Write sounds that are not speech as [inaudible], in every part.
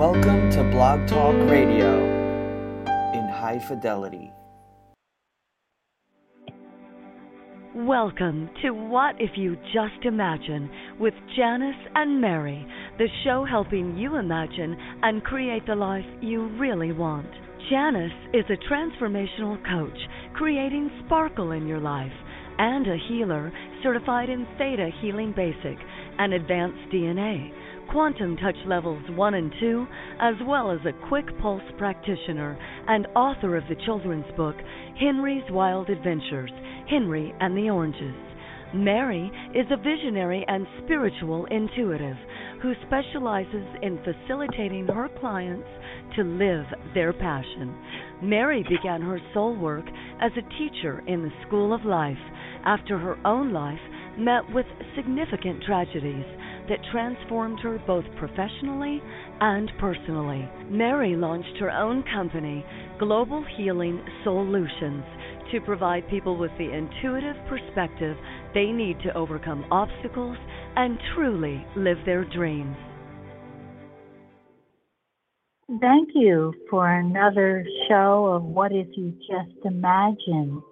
Welcome to Blog Talk Radio in high fidelity. Welcome to What If You Just Imagine with Janice and Mary, the show helping you imagine and create the life you really want. Janice is a transformational coach creating sparkle in your life and a healer certified in Theta Healing Basic and Advanced DNA, Quantum Touch Levels 1 and 2, as well as a quick pulse practitioner and author of the children's book Henry's Wild Adventures Henry and the Oranges. Mary is a visionary and spiritual intuitive who specializes in facilitating her clients to live their passion. Mary began her soul work as a teacher in the School of Life after her own life met with significant tragedies that transformed her both professionally and personally. Mary launched her own company, Global Healing Solutions, to provide people with the intuitive perspective they need to overcome obstacles and truly live their dreams. Thank you for another show of What If You Just Imagine.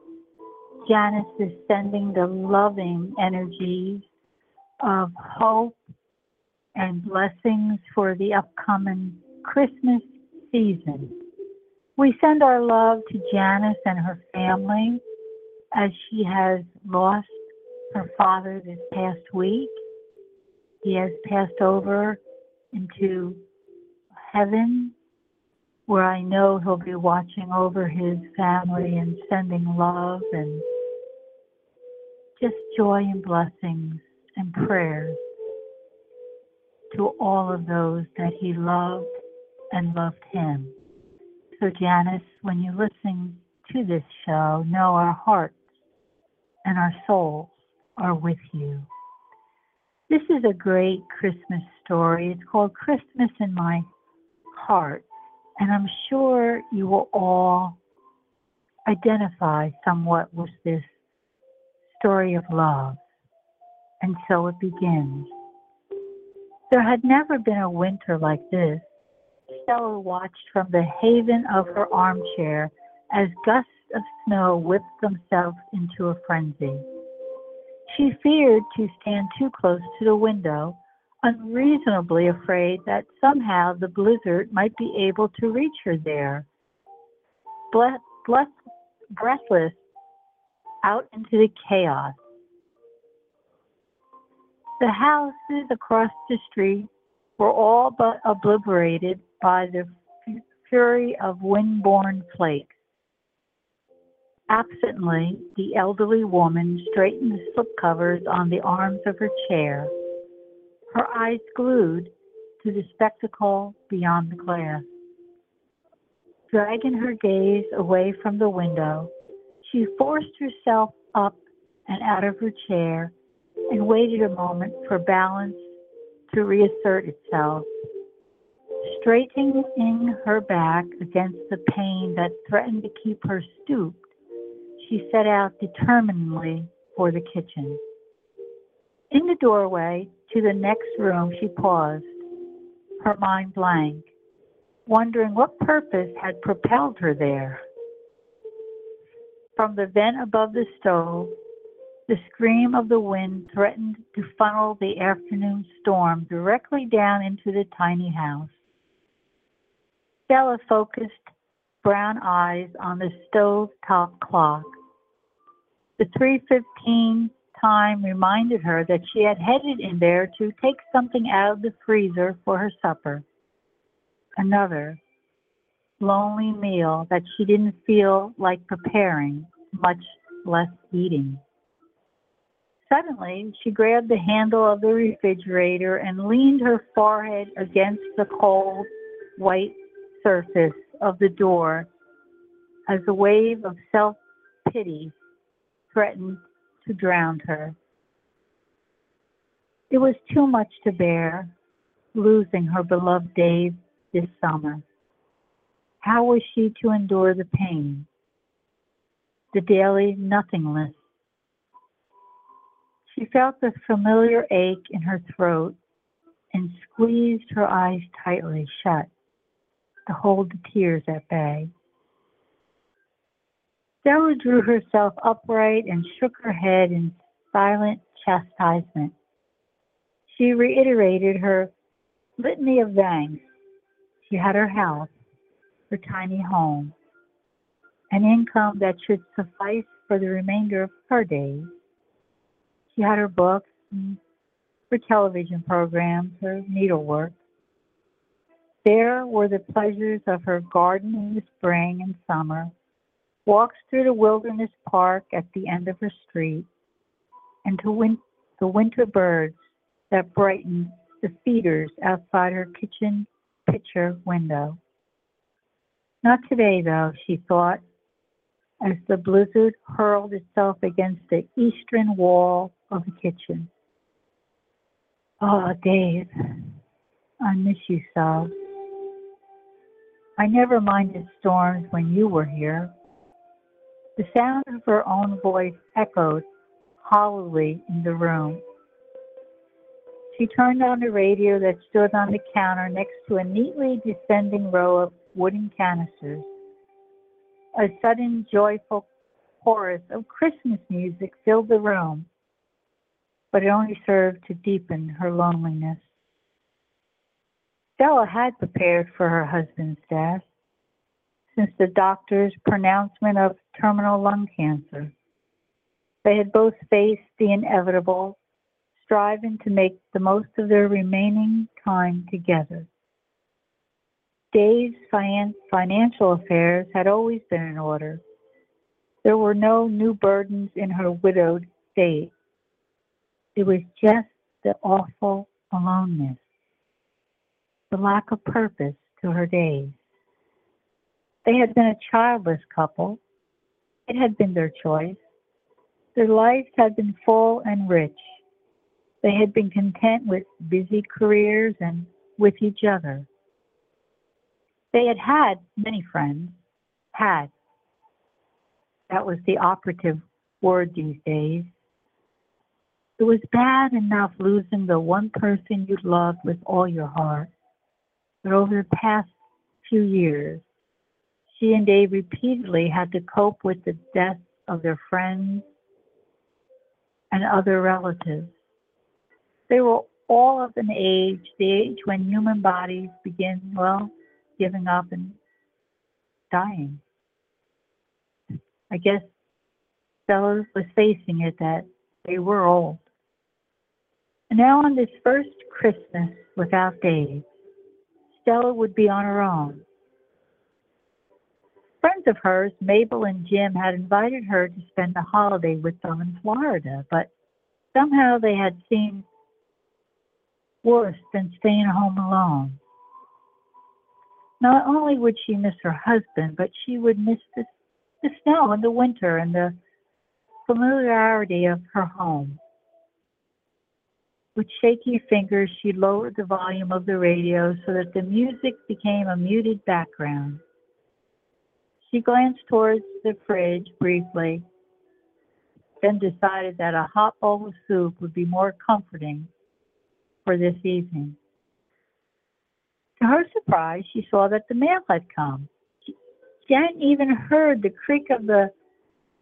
Janice is sending the loving energies of hope and blessings for the upcoming Christmas season. We send our love to Janice and her family as she has lost her father this past week. He has passed over into heaven where I know he'll be watching over his family and sending love and just joy and blessings and prayers to all of those that he loved and loved him. So, Janice, when you listen to this show, know our hearts and our souls are with you. This is a great Christmas story. It's called Christmas in My Heart. And I'm sure you will all identify somewhat with this story of love. And so it begins. There had never been a winter like this. Stella watched from the haven of her armchair as gusts of snow whipped themselves into a frenzy. She feared to stand too close to the window, unreasonably afraid that somehow the blizzard might be able to reach her there. breathless out into the chaos. The houses across the street were all but obliterated by the fury of wind-borne flakes. Absently, the elderly woman straightened the slipcovers on the arms of her chair, her eyes glued to the spectacle beyond the glass. Dragging her gaze away from the window, she forced herself up and out of her chair and waited a moment for balance to reassert itself. Straightening her back against the pain that threatened to keep her stooped, she set out determinedly for the kitchen. In the doorway to the next room, she paused, her mind blank, wondering what purpose had propelled her there. From the vent above the stove, the scream of the wind threatened to funnel the afternoon storm directly down into the tiny house. Stella focused brown eyes on the stove top clock. The 3:15 time reminded her that she had headed in there to take something out of the freezer for her supper. Another lonely meal that she didn't feel like preparing, much less eating. Suddenly, she grabbed the handle of the refrigerator and leaned her forehead against the cold, white surface of the door as a wave of self pity threatened to drown her. It was too much to bear, losing her beloved Dave this summer. How was she to endure the pain, the daily nothingness? She felt the familiar ache in her throat and squeezed her eyes tightly shut. to hold the tears at bay. Stella drew herself upright and shook her head in silent chastisement. She reiterated her litany of thanks. She had her house, her tiny home, an income that should suffice for the remainder of her days. She had her books, her television programs, her needlework. There were the pleasures of her garden in the spring and summer, walks through the wilderness park at the end of her street, and to win- the winter birds that brightened the feeders outside her kitchen picture window. Not today, though, she thought, as the blizzard hurled itself against the eastern wall of the kitchen. Oh, Dave, I miss you so. I never minded storms when you were here. The sound of her own voice echoed hollowly in the room. She turned on the radio that stood on the counter next to a neatly descending row of wooden canisters. A sudden joyful chorus of Christmas music filled the room, but it only served to deepen her loneliness. Stella had prepared for her husband's death since the doctor's pronouncement of terminal lung cancer. They had both faced the inevitable, striving to make the most of their remaining time together. Dave's financial affairs had always been in order. There were no new burdens in her widowed state. It was just the awful aloneness, the lack of purpose to her days. They had been a childless couple. It had been their choice. Their lives had been full and rich. They had been content with busy careers and with each other. They had had many friends, had. That was the operative word these days. It was bad enough losing the one person you loved with all your heart. But over the past few years, she and Dave repeatedly had to cope with the deaths of their friends and other relatives. They were all of an age, the age when human bodies begin, well, giving up and dying. I guess Stella was facing it that they were old. Now on this first Christmas without Dave, Stella would be on her own. Friends of hers, Mabel and Jim, had invited her to spend the holiday with them in Florida, but somehow they had seemed worse than staying home alone. Not only would she miss her husband, but she would miss the, the snow and the winter and the familiarity of her home. With shaky fingers, she lowered the volume of the radio so that the music became a muted background. She glanced towards the fridge briefly, then decided that a hot bowl of soup would be more comforting for this evening. To her surprise, she saw that the mail had come. She, hadn't even heard the creak of the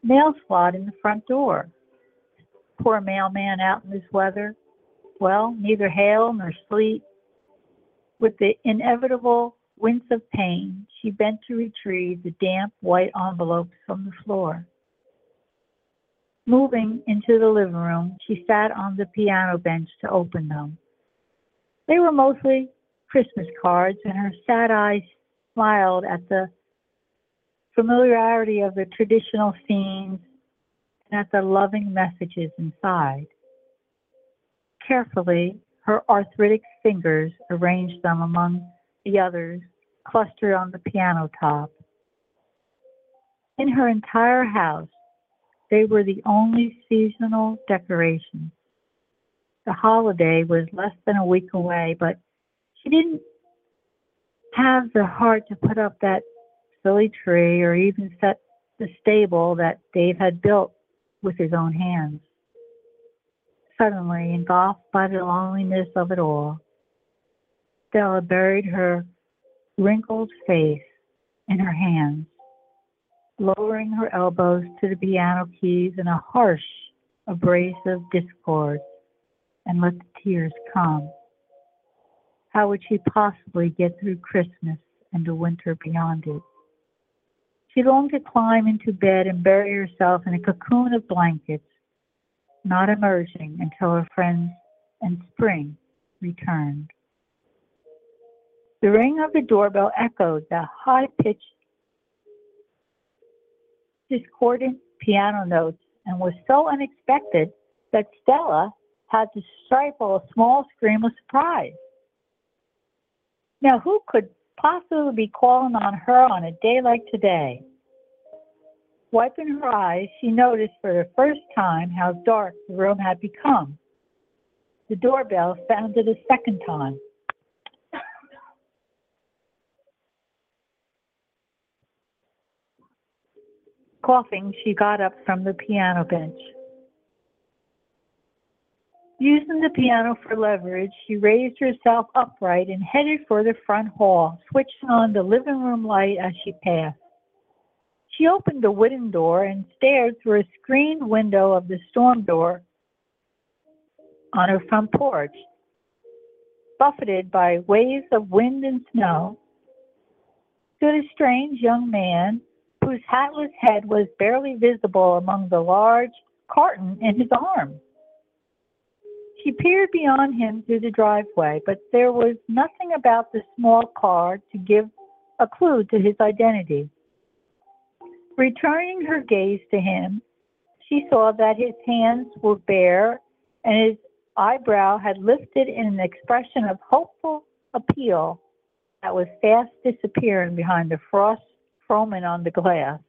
mail slot in the front door. Poor mailman out in this weather. Well, neither hail nor sleet. With the inevitable wince of pain, she bent to retrieve the damp white envelopes from the floor. Moving into the living room, she sat on the piano bench to open them. They were mostly Christmas cards, and her sad eyes smiled at the familiarity of the traditional scenes and at the loving messages inside. Carefully, her arthritic fingers arranged them among the others clustered on the piano top. In her entire house, they were the only seasonal decorations. The holiday was less than a week away, but she didn't have the heart to put up that silly tree or even set the stable that Dave had built with his own hands. Suddenly, engulfed by the loneliness of it all, Stella buried her wrinkled face in her hands, lowering her elbows to the piano keys in a harsh, abrasive discord, and let the tears come. How would she possibly get through Christmas and the winter beyond it? She longed to climb into bed and bury herself in a cocoon of blankets, not emerging until her friends and spring returned. The ring of the doorbell echoed the high pitched, discordant piano notes and was so unexpected that Stella had to stifle a small scream of surprise. Now, who could possibly be calling on her on a day like today? Wiping her eyes, she noticed for the first time how dark the room had become. The doorbell sounded a second time. Coughing, she got up from the piano bench. Using the piano for leverage, she raised herself upright and headed for the front hall, switching on the living room light as she passed. She opened the wooden door and stared through a screened window of the storm door on her front porch. Buffeted by waves of wind and snow, stood a strange young man whose hatless head was barely visible among the large carton in his arm. She peered beyond him through the driveway, but there was nothing about the small car to give a clue to his identity. Returning her gaze to him, she saw that his hands were bare and his eyebrow had lifted in an expression of hopeful appeal that was fast disappearing behind the frost foaming on the glass.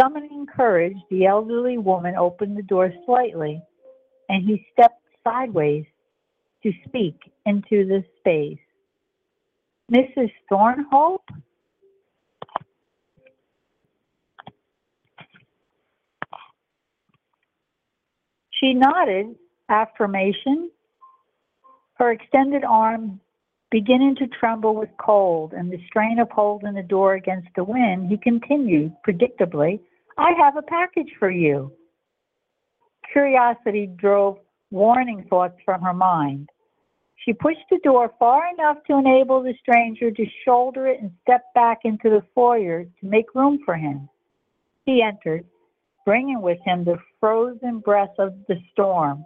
Summoning courage, the elderly woman opened the door slightly, and he stepped sideways to speak into the space. Mrs. Thornhope? She nodded affirmation, her extended arm beginning to tremble with cold and the strain of holding the door against the wind, he continued predictably, I have a package for you. Curiosity drove warning thoughts from her mind. She pushed the door far enough to enable the stranger to shoulder it and step back into the foyer to make room for him. He entered, bringing with him the frozen breath of the storm.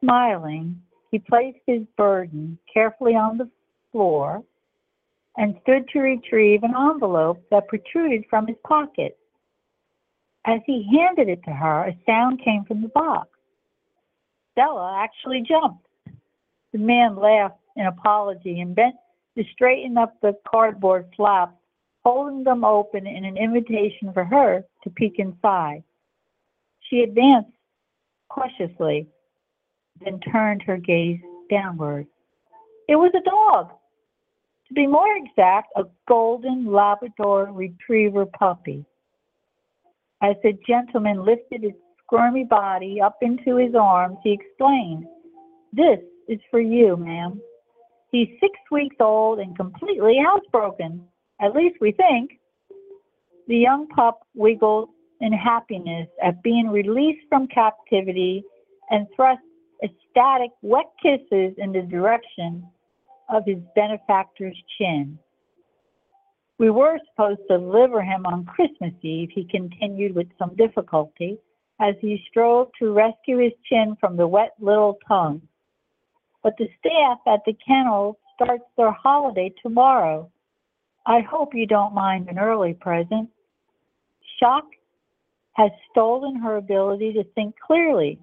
Smiling, he placed his burden carefully on the floor and stood to retrieve an envelope that protruded from his pocket. As he handed it to her, a sound came from the box. Stella actually jumped. The man laughed in apology and bent to straighten up the cardboard flaps, holding them open in an invitation for her to peek inside. She advanced cautiously, then turned her gaze downward. It was a dog. To be more exact, a golden Labrador retriever puppy. As the gentleman lifted its squirmy body up into his arms, he explained, This is for you, ma'am. He's six weeks old and completely housebroken. At least we think. The young pup wiggled in happiness at being released from captivity and thrust ecstatic wet kisses in the direction of his benefactor's chin. We were supposed to deliver him on Christmas Eve, he continued with some difficulty as he strove to rescue his chin from the wet little tongue. But the staff at the kennel starts their holiday tomorrow. I hope you don't mind an early present. Shock has stolen her ability to think clearly.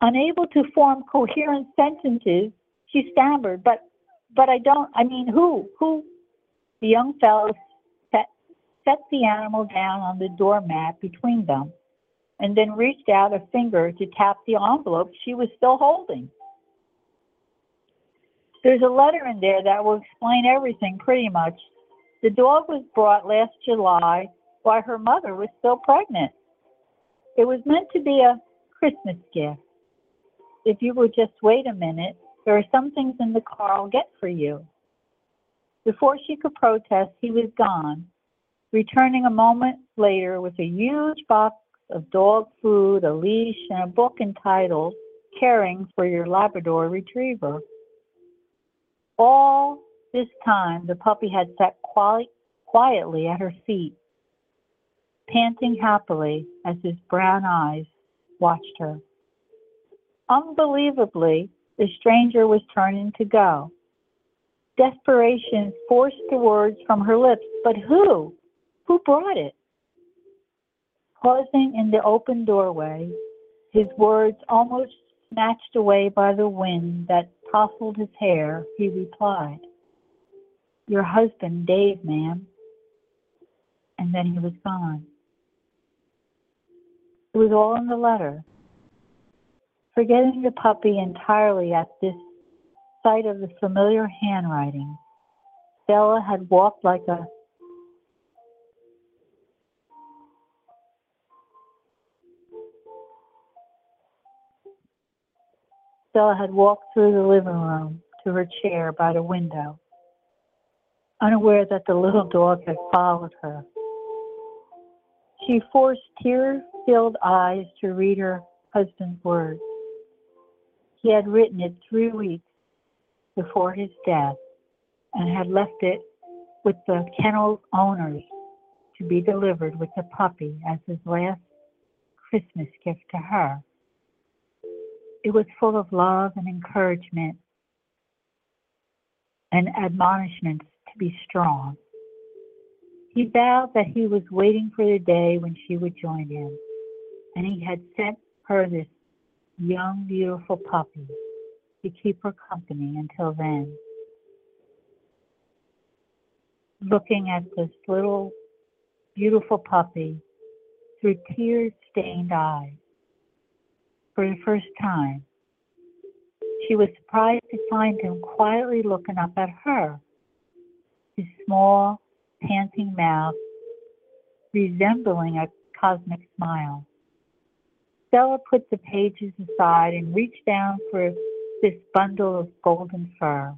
Unable to form coherent sentences, she stammered, but but I don't, I mean, who? Who? The young fellow set, set the animal down on the doormat between them and then reached out a finger to tap the envelope she was still holding. There's a letter in there that will explain everything pretty much. The dog was brought last July while her mother was still pregnant. It was meant to be a Christmas gift. If you would just wait a minute, there are some things in the car I'll get for you. Before she could protest, he was gone, returning a moment later with a huge box of dog food, a leash, and a book entitled Caring for Your Labrador Retriever. All this time, the puppy had sat quietly at her feet, panting happily as his brown eyes watched her. Unbelievably, the stranger was turning to go. Desperation forced the words from her lips, but who? Who brought it? Pausing in the open doorway, his words almost snatched away by the wind that tousled his hair, he replied, Your husband, Dave, ma'am. And then he was gone. It was all in the letter. Forgetting the puppy entirely at this sight of the familiar handwriting, Stella had walked like a Stella had walked through the living room to her chair by the window, unaware that the little dog had followed her. She forced tear filled eyes to read her husband's words. He had written it three weeks before his death and had left it with the kennel owners to be delivered with the puppy as his last Christmas gift to her. It was full of love and encouragement and admonishments to be strong. He vowed that he was waiting for the day when she would join him, and he had sent her this young, beautiful puppy to keep her company until then. Looking at this little, beautiful puppy through tear stained eyes, for the first time. She was surprised to find him quietly looking up at her, his small, panting mouth resembling a cosmic smile. Stella put the pages aside and reached down for this bundle of golden fur.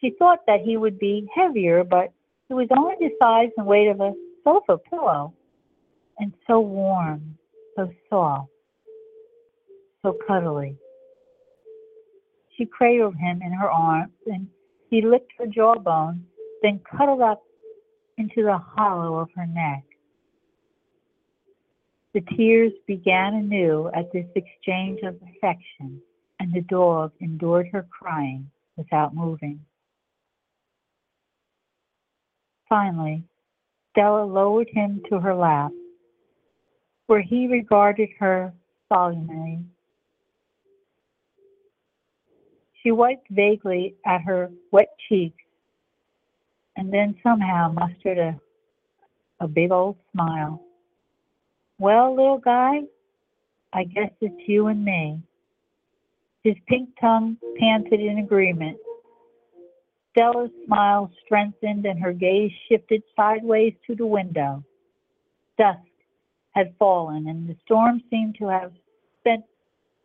She thought that he would be heavier, but it was only the size and weight of a sofa pillow, and so warm, so soft so cuddly. She cradled him in her arms and he licked her jawbone, then cuddled up into the hollow of her neck. The tears began anew at this exchange of affection, and the dog endured her crying without moving. Finally, Stella lowered him to her lap, where he regarded her solemnly she wiped vaguely at her wet cheeks and then somehow mustered a, a big old smile. Well, little guy, I guess it's you and me. His pink tongue panted in agreement. Stella's smile strengthened and her gaze shifted sideways to the window. Dusk had fallen and the storm seemed to have spent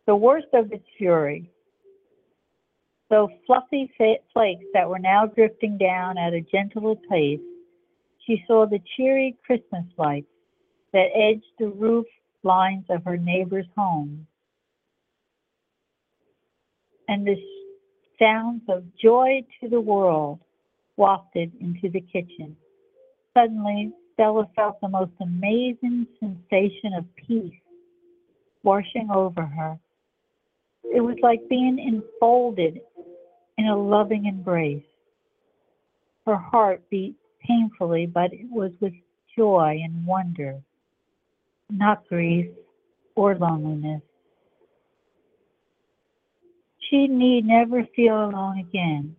the worst of its fury though fluffy flakes that were now drifting down at a gentler pace, she saw the cheery Christmas lights that edged the roof lines of her neighbor's home. And the sounds of joy to the world wafted into the kitchen. Suddenly, Stella felt the most amazing sensation of peace washing over her. It was like being enfolded in a loving embrace. Her heart beat painfully, but it was with joy and wonder, not grief or loneliness. She need never feel alone again.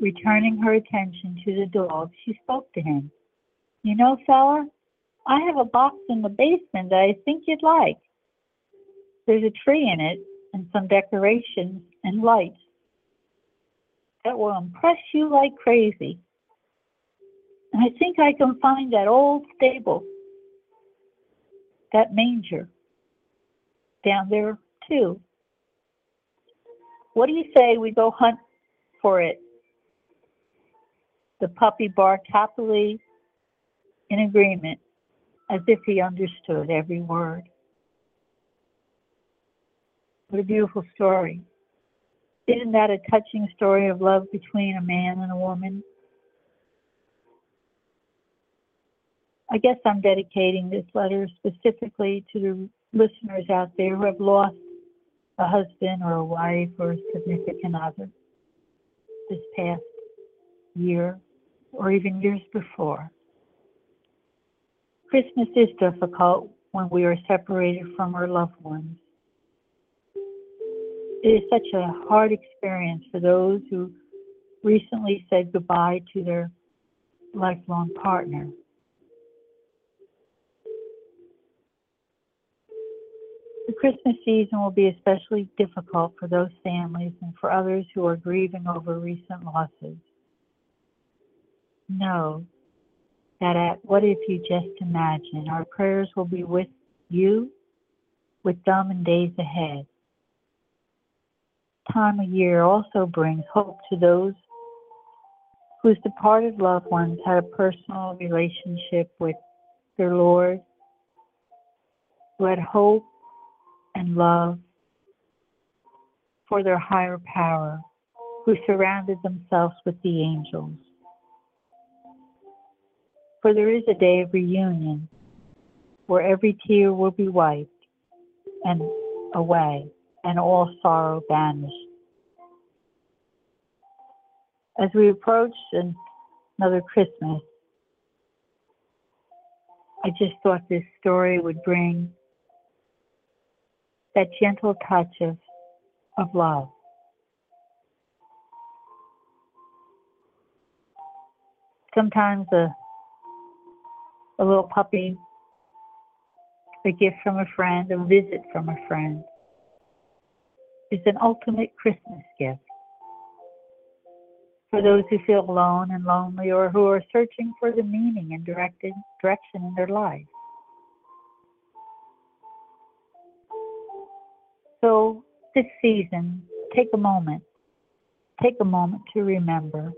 Returning her attention to the dog, she spoke to him. You know, fella, I have a box in the basement that I think you'd like. There's a tree in it and some decorations and lights that will impress you like crazy. And I think I can find that old stable, that manger down there too. What do you say we go hunt for it The puppy barked happily in agreement, as if he understood every word. What a beautiful story. Isn't that a touching story of love between a man and a woman? I guess I'm dedicating this letter specifically to the listeners out there who have lost a husband or a wife or a significant other this past year or even years before. Christmas is difficult when we are separated from our loved ones. It is such a hard experience for those who recently said goodbye to their lifelong partner. The Christmas season will be especially difficult for those families and for others who are grieving over recent losses. Know that at What If You Just Imagine, our prayers will be with you, with them in days ahead. Time of year also brings hope to those whose departed loved ones had a personal relationship with their Lord, who had hope and love for their higher power who surrounded themselves with the angels. For there is a day of reunion where every tear will be wiped and away and all sorrow banished. As we approach another Christmas, I just thought this story would bring that gentle touch of, of love. Sometimes a, a little puppy, a gift from a friend, a visit from a friend is an ultimate Christmas gift. For those who feel alone and lonely or who are searching for the meaning and directed, direction in their life. So this season, take a moment, take a moment to remember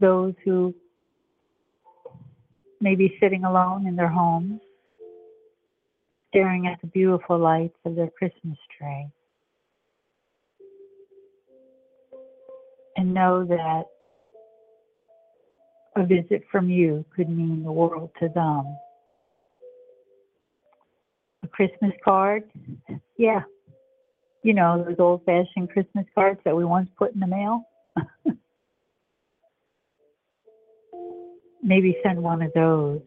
those who may be sitting alone in their homes, staring at the beautiful lights of their Christmas tree. And know that a visit from you could mean the world to them. A Christmas card yeah. You know, those old fashioned Christmas cards that we once put in the mail. [laughs] Maybe send one of those.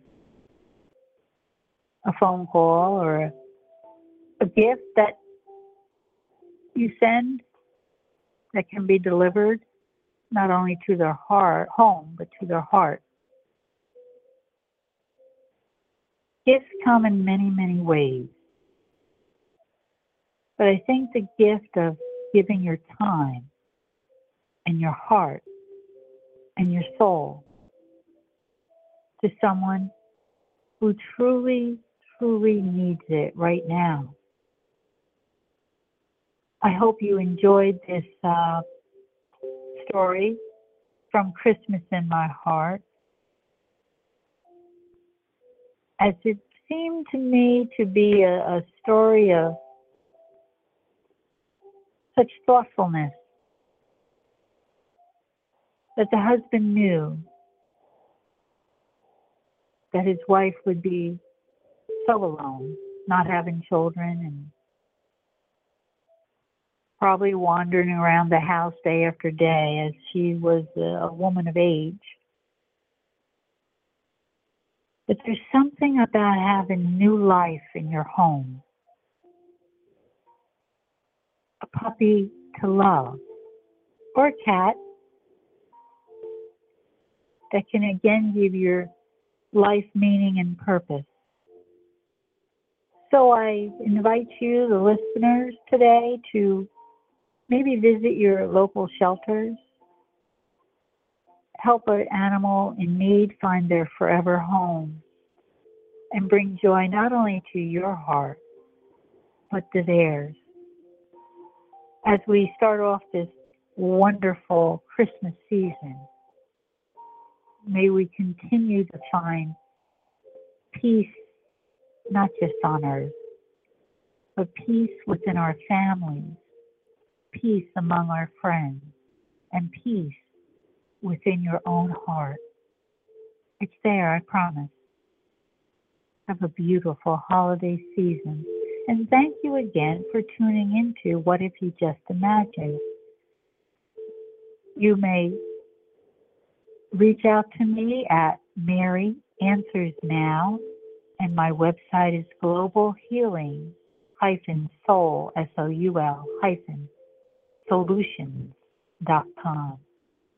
A phone call or a, a gift that you send that can be delivered not only to their heart home but to their heart. Gifts come in many, many ways. But I think the gift of giving your time and your heart and your soul to someone who truly, truly needs it right now. I hope you enjoyed this uh, story from Christmas in My Heart. As it seemed to me to be a, a story of such thoughtfulness that the husband knew that his wife would be so alone, not having children, and probably wandering around the house day after day as she was a woman of age. But there's something about having new life in your home a puppy to love or a cat that can again give your life meaning and purpose. So I invite you, the listeners, today to maybe visit your local shelters, help an animal in need find their forever home, and bring joy not only to your heart, but to theirs. As we start off this wonderful Christmas season may we continue to find peace, not just on earth, but peace within our families, peace among our friends, and peace within your own heart. It's there, I promise. Have a beautiful holiday season. And thank you again for tuning into What If You Just Imagined. You may reach out to me at Mary Answers Now, and my website is global healing hyphen soul s o u l hyphen solutions dot com.